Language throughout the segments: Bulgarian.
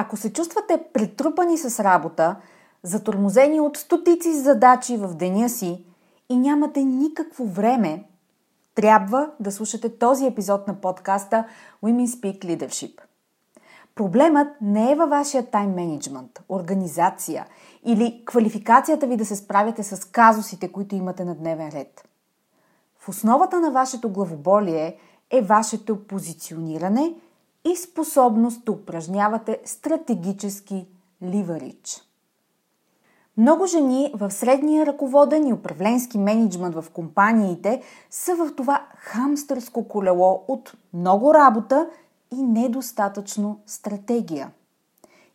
Ако се чувствате претрупани с работа, затормозени от стотици задачи в деня си и нямате никакво време, трябва да слушате този епизод на подкаста Women Speak Leadership. Проблемът не е във вашия тайм менеджмент, организация или квалификацията ви да се справяте с казусите, които имате на дневен ред. В основата на вашето главоболие е вашето позициониране и способност да упражнявате стратегически ливарич. Много жени в средния ръководен и управленски менеджмент в компаниите са в това хамстърско колело от много работа и недостатъчно стратегия.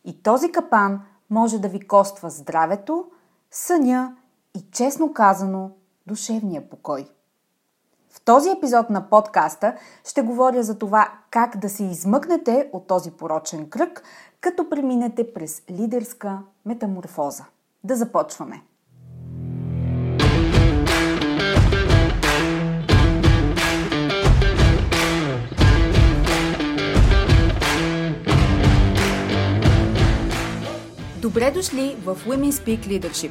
И този капан може да ви коства здравето, съня и, честно казано, душевния покой. В този епизод на подкаста ще говоря за това как да се измъкнете от този порочен кръг, като преминете през лидерска метаморфоза. Да започваме! Добре дошли в Women Speak Leadership,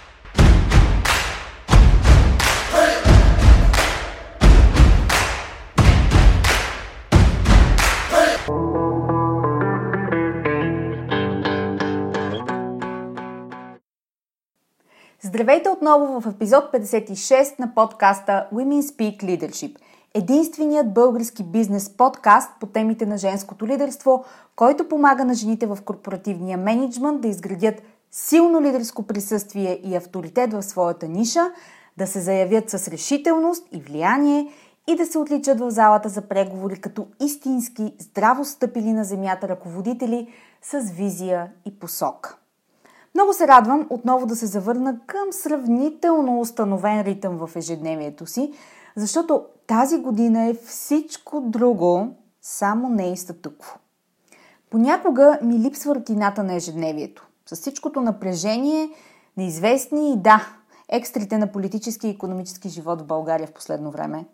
Здравейте отново в епизод 56 на подкаста Women Speak Leadership. Единственият български бизнес подкаст по темите на женското лидерство, който помага на жените в корпоративния менеджмент да изградят силно лидерско присъствие и авторитет в своята ниша, да се заявят с решителност и влияние и да се отличат в залата за преговори като истински здраво стъпили на земята ръководители с визия и посока. Много се радвам отново да се завърна към сравнително установен ритъм в ежедневието си, защото тази година е всичко друго, само не и статукво. Понякога ми липсва рутината на ежедневието. С всичкото напрежение, неизвестни и да, екстрите на политически и економически живот в България в последно време.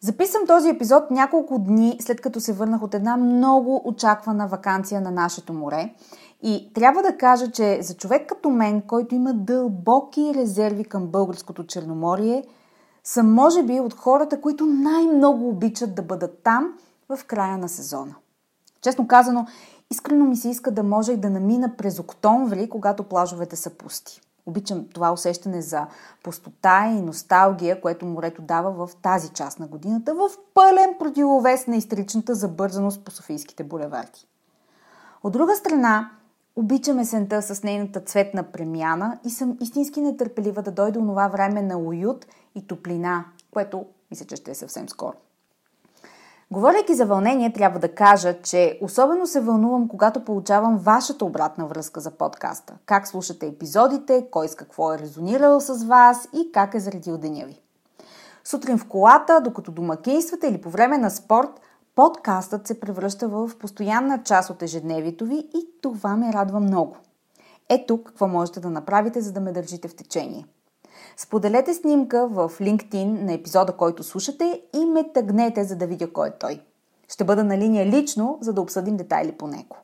Записвам този епизод няколко дни след като се върнах от една много очаквана вакансия на нашето море и трябва да кажа, че за човек като мен, който има дълбоки резерви към българското Черноморие, съм може би от хората, които най-много обичат да бъдат там в края на сезона. Честно казано, искрено ми се иска да можех да намина през октомври, когато плажовете са пусти. Обичам това усещане за пустота и носталгия, което морето дава в тази част на годината, в пълен противовес на истеричната забързаност по Софийските булеварди. От друга страна, Обичам есента с нейната цветна премяна и съм истински нетърпелива да дойде онова време на уют и топлина, което мисля, че ще е съвсем скоро. Говорейки за вълнение, трябва да кажа, че особено се вълнувам, когато получавам вашата обратна връзка за подкаста. Как слушате епизодите, кой с какво е резонирал с вас и как е заредил деня ви. Сутрин в колата, докато домакинствате или по време на спорт – Подкастът се превръща в постоянна част от ежедневието ви и това ме радва много. Ето какво можете да направите, за да ме държите в течение. Споделете снимка в LinkedIn на епизода, който слушате и ме тъгнете, за да видя кой е той. Ще бъда на линия лично, за да обсъдим детайли по него.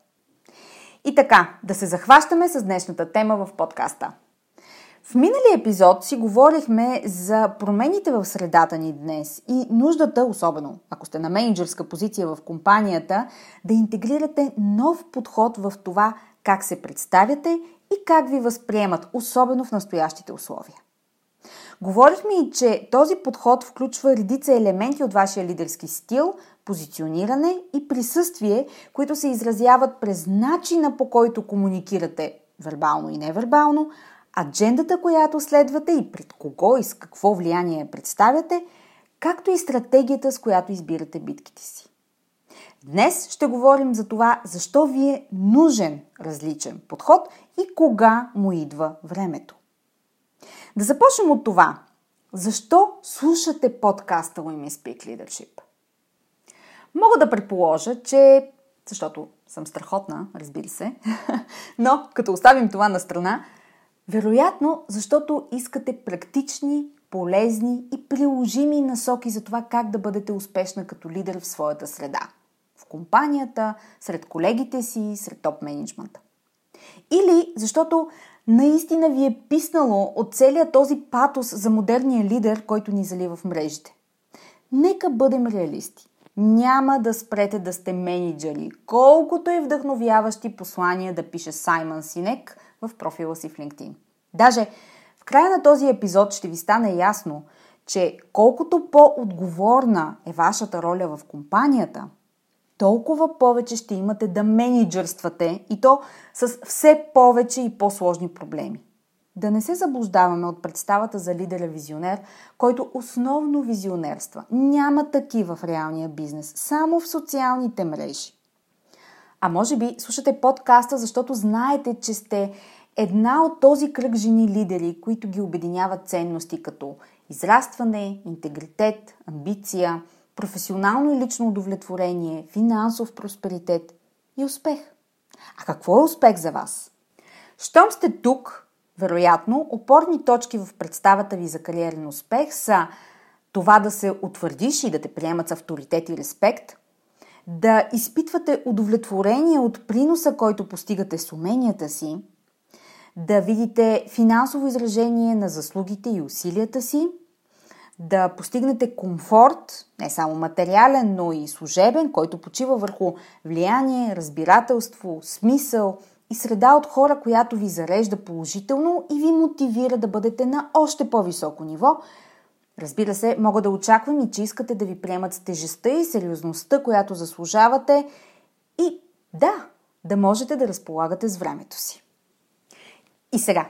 И така, да се захващаме с днешната тема в подкаста – в миналия епизод си говорихме за промените в средата ни днес и нуждата, особено ако сте на менеджерска позиция в компанията, да интегрирате нов подход в това как се представяте и как ви възприемат, особено в настоящите условия. Говорихме и, че този подход включва редица елементи от вашия лидерски стил, позициониране и присъствие, които се изразяват през начина по който комуникирате вербално и невербално, аджендата, която следвате и пред кого и с какво влияние представяте, както и стратегията, с която избирате битките си. Днес ще говорим за това, защо ви е нужен различен подход и кога му идва времето. Да започнем от това. Защо слушате подкаста Women Speak Leadership? Мога да предположа, че защото съм страхотна, разбира се, но като оставим това на страна, вероятно, защото искате практични, полезни и приложими насоки за това как да бъдете успешна като лидер в своята среда. В компанията, сред колегите си, сред топ менеджмента. Или защото наистина ви е писнало от целият този патос за модерния лидер, който ни залива в мрежите. Нека бъдем реалисти. Няма да спрете да сте менеджери, колкото е вдъхновяващи послания да пише Саймън Синек в профила си в LinkedIn. Даже в края на този епизод ще ви стане ясно, че колкото по-отговорна е вашата роля в компанията, толкова повече ще имате да менеджерствате и то с все повече и по-сложни проблеми. Да не се заблуждаваме от представата за лидера визионер, който основно визионерства. Няма такива в реалния бизнес, само в социалните мрежи. А може би слушате подкаста, защото знаете, че сте една от този кръг жени лидери, които ги обединяват ценности като израстване, интегритет, амбиция, професионално и лично удовлетворение, финансов просперитет и успех. А какво е успех за вас? Щом сте тук, вероятно, опорни точки в представата ви за кариерен успех са това да се утвърдиш и да те приемат с авторитет и респект, да изпитвате удовлетворение от приноса, който постигате с уменията си, да видите финансово изражение на заслугите и усилията си, да постигнете комфорт, не само материален, но и служебен, който почива върху влияние, разбирателство, смисъл – и среда от хора, която ви зарежда положително и ви мотивира да бъдете на още по-високо ниво. Разбира се, мога да очаквам и че искате да ви приемат с тежестта и сериозността, която заслужавате и да, да можете да разполагате с времето си. И сега,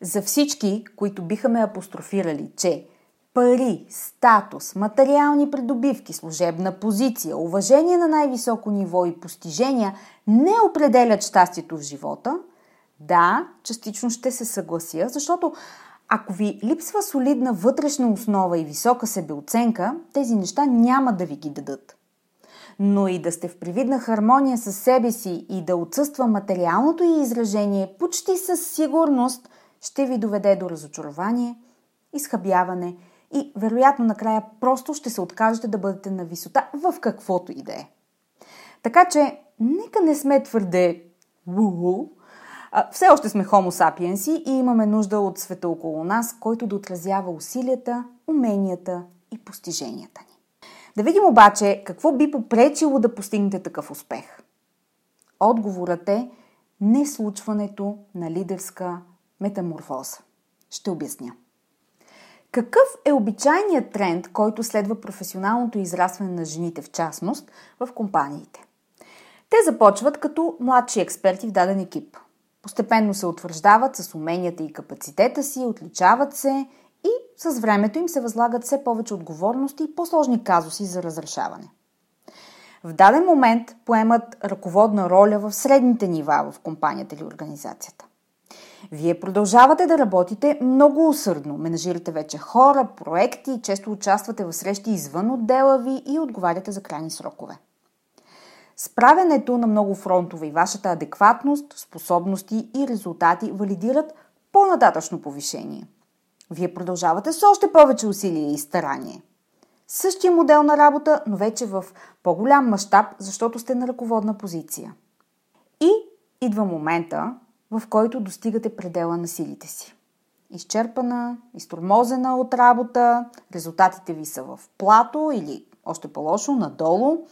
за всички, които биха ме апострофирали, че пари, статус, материални придобивки, служебна позиция, уважение на най-високо ниво и постижения не определят щастието в живота, да, частично ще се съглася, защото ако ви липсва солидна вътрешна основа и висока себеоценка, тези неща няма да ви ги дадат. Но и да сте в привидна хармония с себе си и да отсъства материалното и изражение, почти със сигурност ще ви доведе до разочарование, изхъбяване – и вероятно накрая просто ще се откажете да бъдете на висота в каквото и да е. Така че, нека не сме твърде ву все още сме хомо сапиенси и имаме нужда от света около нас, който да отразява усилията, уменията и постиженията ни. Да видим обаче какво би попречило да постигнете такъв успех. Отговорът е не случването на лидерска метаморфоза. Ще обясня. Какъв е обичайният тренд, който следва професионалното израстване на жените в частност в компаниите? Те започват като младши експерти в даден екип. Постепенно се утвърждават с уменията и капацитета си, отличават се и с времето им се възлагат все повече отговорности и по-сложни казуси за разрешаване. В даден момент поемат ръководна роля в средните нива в компанията или организацията. Вие продължавате да работите много усърдно. Менажирате вече хора, проекти, често участвате в срещи извън отдела ви и отговаряте за крайни срокове. Справянето на много фронтове и вашата адекватност, способности и резултати валидират по-нататъчно повишение. Вие продължавате с още повече усилие и старание. Същия модел на работа, но вече в по-голям мащаб, защото сте на ръководна позиция. И идва момента, в който достигате предела на силите си. Изчерпана, изтормозена от работа, резултатите ви са в плато или още по-лошо, надолу.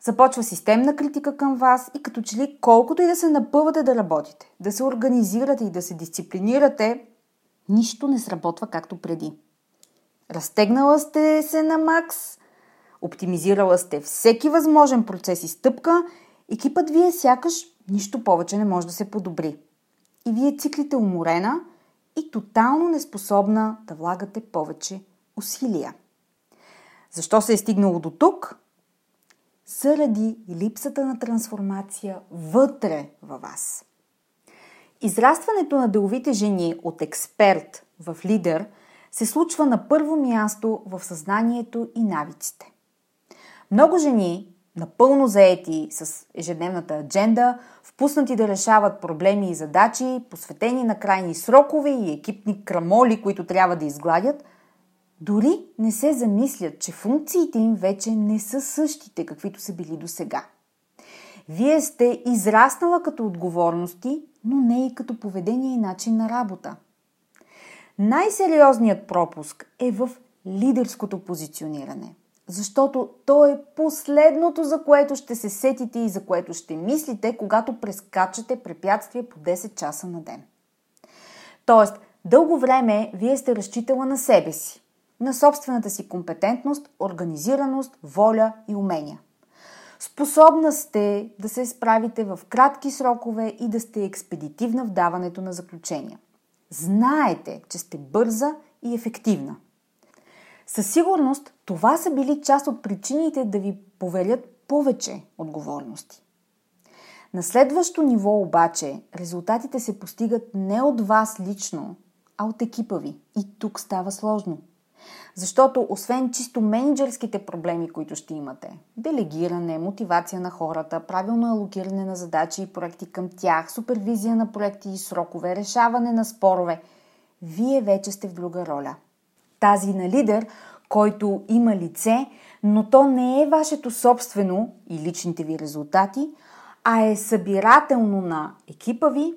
Започва системна критика към вас и като че ли колкото и да се напъвате да работите, да се организирате и да се дисциплинирате, нищо не сработва както преди. Разтегнала сте се на макс, оптимизирала сте всеки възможен процес и стъпка, екипът ви е сякаш нищо повече не може да се подобри. И вие циклите уморена и тотално неспособна да влагате повече усилия. Защо се е стигнало до тук? Заради липсата на трансформация вътре във вас. Израстването на деловите жени от експерт в лидер се случва на първо място в съзнанието и навиците. Много жени, напълно заети с ежедневната адженда, впуснати да решават проблеми и задачи, посветени на крайни срокове и екипни крамоли, които трябва да изгладят, дори не се замислят, че функциите им вече не са същите, каквито са били до сега. Вие сте израснала като отговорности, но не и като поведение и начин на работа. Най-сериозният пропуск е в лидерското позициониране, защото то е последното, за което ще се сетите и за което ще мислите, когато прескачате препятствия по 10 часа на ден. Тоест, дълго време вие сте разчитала на себе си, на собствената си компетентност, организираност, воля и умения – Способна сте да се справите в кратки срокове и да сте експедитивна в даването на заключения. Знаете, че сте бърза и ефективна. Със сигурност това са били част от причините да ви поверят повече отговорности. На следващо ниво обаче резултатите се постигат не от вас лично, а от екипа ви. И тук става сложно – защото освен чисто менеджерските проблеми, които ще имате, делегиране, мотивация на хората, правилно алокиране на задачи и проекти към тях, супервизия на проекти и срокове, решаване на спорове, вие вече сте в друга роля. Тази на лидер, който има лице, но то не е вашето собствено и личните ви резултати, а е събирателно на екипа ви,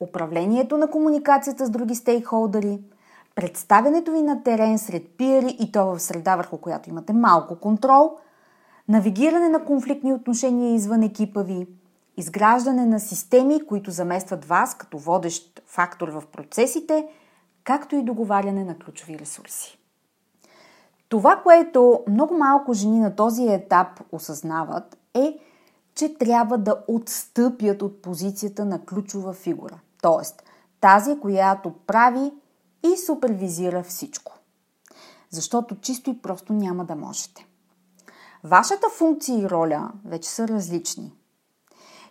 управлението на комуникацията с други стейкхолдери – представянето ви на терен сред пиери и то в среда, върху която имате малко контрол, навигиране на конфликтни отношения извън екипа ви, изграждане на системи, които заместват вас като водещ фактор в процесите, както и договаряне на ключови ресурси. Това, което много малко жени на този етап осъзнават е, че трябва да отстъпят от позицията на ключова фигура, т.е. тази, която прави и супервизира всичко. Защото чисто и просто няма да можете. Вашата функция и роля вече са различни.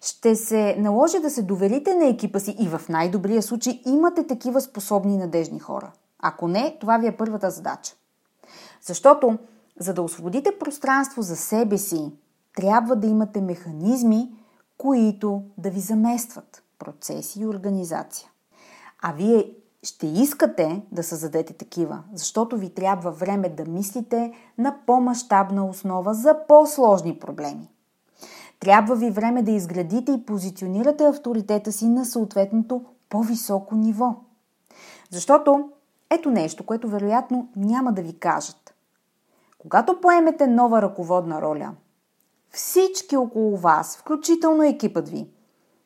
Ще се наложи да се доверите на екипа си и в най-добрия случай имате такива способни надежни хора. Ако не, това ви е първата задача. Защото, за да освободите пространство за себе си, трябва да имате механизми, които да ви заместват процеси и организация. А вие ще искате да създадете такива, защото ви трябва време да мислите на по-масштабна основа за по-сложни проблеми. Трябва ви време да изградите и позиционирате авторитета си на съответното по-високо ниво. Защото ето нещо, което вероятно няма да ви кажат. Когато поемете нова ръководна роля, всички около вас, включително екипът ви,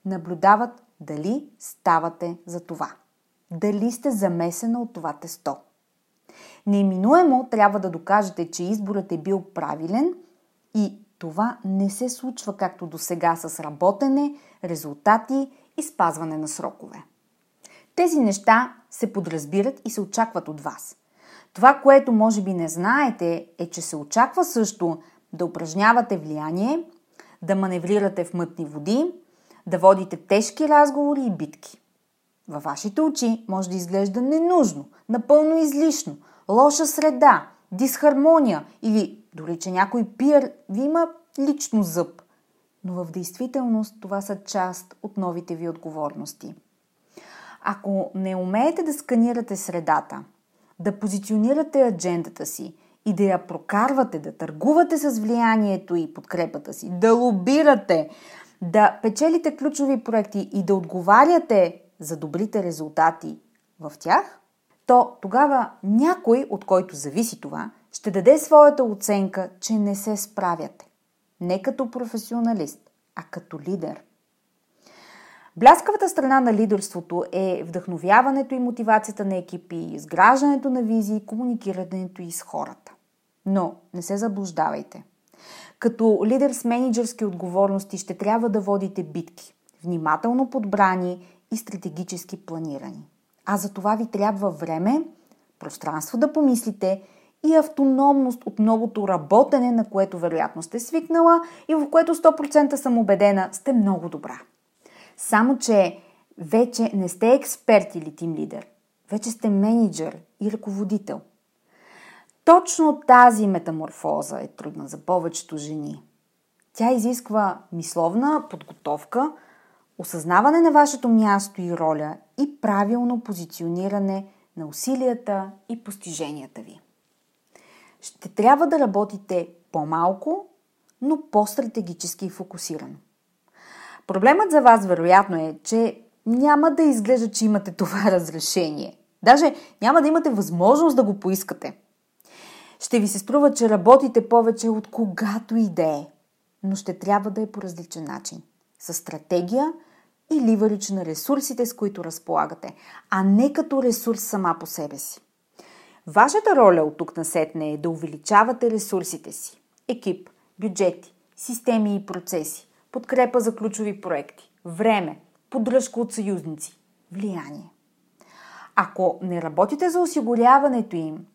наблюдават дали ставате за това дали сте замесена от това тесто. Неиминуемо трябва да докажете, че изборът е бил правилен и това не се случва както до сега с работене, резултати и спазване на срокове. Тези неща се подразбират и се очакват от вас. Това, което може би не знаете, е, че се очаква също да упражнявате влияние, да маневрирате в мътни води, да водите тежки разговори и битки. Във вашите очи може да изглежда ненужно, напълно излишно, лоша среда, дисхармония или дори, че някой пиер ви има лично зъб. Но в действителност това са част от новите ви отговорности. Ако не умеете да сканирате средата, да позиционирате аджендата си и да я прокарвате, да търгувате с влиянието и подкрепата си, да лобирате, да печелите ключови проекти и да отговаряте за добрите резултати в тях, то тогава някой, от който зависи това, ще даде своята оценка, че не се справяте. не като професионалист, а като лидер. Бляскавата страна на лидерството е вдъхновяването и мотивацията на екипи, изграждането на визии, комуникирането и с хората. Но не се заблуждавайте. Като лидер с менеджерски отговорности ще трябва да водите битки, внимателно подбрани и стратегически планирани. А за това ви трябва време, пространство да помислите и автономност от многото работене, на което вероятно сте свикнала и в което 100% съм убедена сте много добра. Само, че вече не сте експерт или тим лидер. Вече сте менеджер и ръководител. Точно тази метаморфоза е трудна за повечето жени. Тя изисква мисловна подготовка, осъзнаване на вашето място и роля и правилно позициониране на усилията и постиженията ви. Ще трябва да работите по-малко, но по-стратегически и фокусирано. Проблемът за вас вероятно е, че няма да изглежда, че имате това разрешение. Даже няма да имате възможност да го поискате. Ще ви се струва, че работите повече от когато и да е, но ще трябва да е по различен начин. С стратегия и ливарич на ресурсите, с които разполагате, а не като ресурс сама по себе си. Вашата роля от тук насетне е да увеличавате ресурсите си. Екип, бюджети, системи и процеси, подкрепа за ключови проекти, време, поддръжка от съюзници, влияние. Ако не работите за осигуряването им,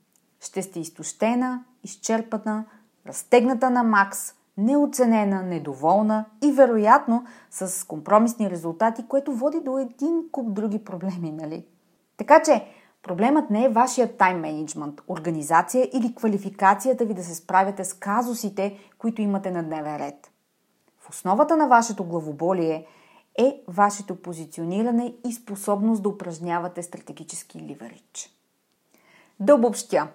ще сте изтощена, изчерпана, разтегната на макс, неоценена, недоволна и вероятно с компромисни резултати, което води до един куп други проблеми, нали? Така че проблемът не е вашия тайм менеджмент, организация или квалификацията ви да се справяте с казусите, които имате на дневен ред. В основата на вашето главоболие е вашето позициониране и способност да упражнявате стратегически ливарич. Да обобщя.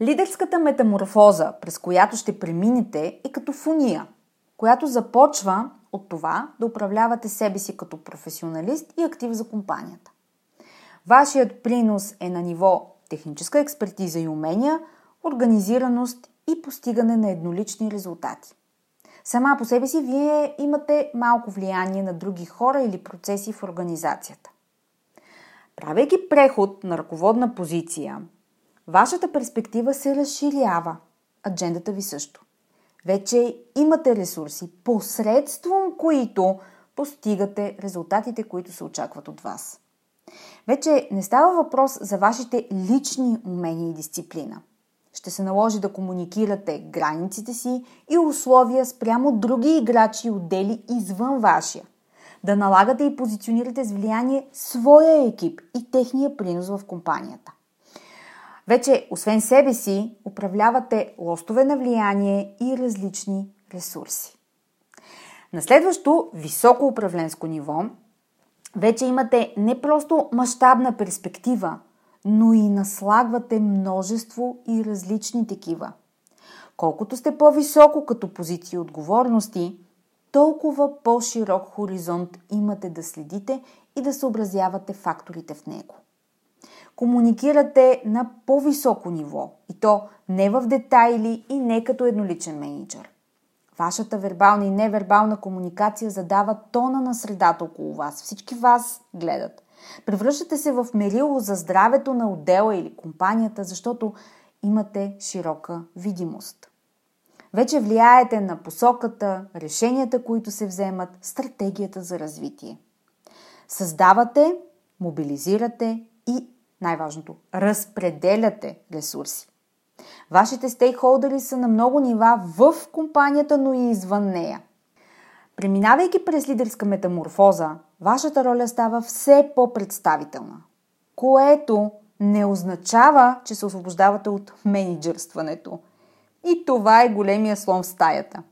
Лидерската метаморфоза, през която ще преминете, е като фуния, която започва от това да управлявате себе си като професионалист и актив за компанията. Вашият принос е на ниво техническа експертиза и умения, организираност и постигане на еднолични резултати. Сама по себе си вие имате малко влияние на други хора или процеси в организацията. Правейки преход на ръководна позиция, вашата перспектива се разширява, аджендата ви също. Вече имате ресурси, посредством които постигате резултатите, които се очакват от вас. Вече не става въпрос за вашите лични умения и дисциплина – ще се наложи да комуникирате границите си и условия спрямо други играчи и отдели извън вашия. Да налагате и позиционирате с влияние своя екип и техния принос в компанията. Вече, освен себе си, управлявате лостове на влияние и различни ресурси. На следващо високо управленско ниво вече имате не просто мащабна перспектива – но и наслагвате множество и различни такива. Колкото сте по-високо като позиции и отговорности, толкова по-широк хоризонт имате да следите и да съобразявате факторите в него. Комуникирате на по-високо ниво и то не в детайли и не като едноличен менеджер. Вашата вербална и невербална комуникация задава тона на средата около вас. Всички вас гледат. Превръщате се в мерило за здравето на отдела или компанията, защото имате широка видимост. Вече влияете на посоката, решенията, които се вземат, стратегията за развитие. Създавате, мобилизирате и, най-важното, разпределяте ресурси. Вашите стейкхолдери са на много нива в компанията, но и извън нея. Преминавайки през лидерска метаморфоза, вашата роля става все по-представителна, което не означава, че се освобождавате от менеджерстването. И това е големия слон в стаята.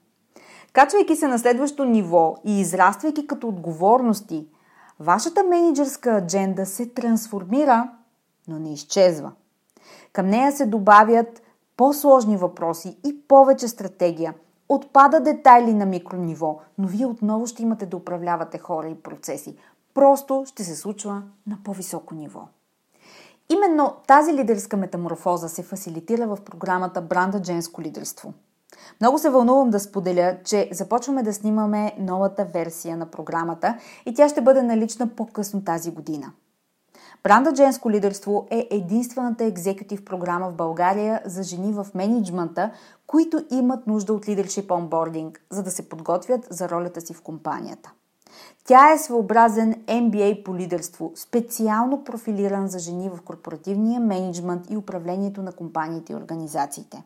Качвайки се на следващо ниво и израствайки като отговорности, вашата менеджерска адженда се трансформира, но не изчезва. Към нея се добавят по-сложни въпроси и повече стратегия – Отпада детайли на микрониво, но вие отново ще имате да управлявате хора и процеси. Просто ще се случва на по-високо ниво. Именно тази лидерска метаморфоза се фасилитира в програмата Бранда Женско лидерство. Много се вълнувам да споделя, че започваме да снимаме новата версия на програмата и тя ще бъде налична по-късно тази година. Брандът Женско лидерство е единствената екзекутив програма в България за жени в менеджмента, които имат нужда от лидершип онбординг, за да се подготвят за ролята си в компанията. Тя е своеобразен MBA по лидерство, специално профилиран за жени в корпоративния менеджмент и управлението на компаниите и организациите.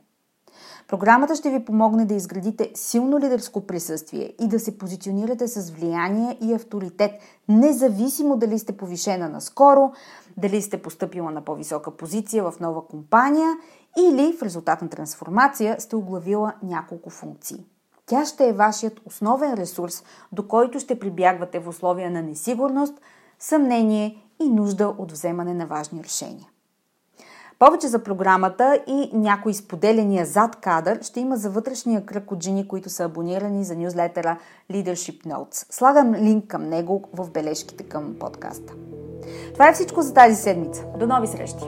Програмата ще ви помогне да изградите силно лидерско присъствие и да се позиционирате с влияние и авторитет, независимо дали сте повишена наскоро, дали сте поступила на по-висока позиция в нова компания или в резултат на трансформация сте оглавила няколко функции. Тя ще е вашият основен ресурс, до който ще прибягвате в условия на несигурност, съмнение и нужда от вземане на важни решения. Повече за програмата и някои споделения зад кадър ще има за вътрешния кръг от жени, които са абонирани за нюзлетера Leadership Notes. Слагам линк към него в бележките към подкаста. Това е всичко за тази седмица. До нови срещи!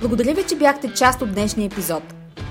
Благодаря ви, че бяхте част от днешния епизод.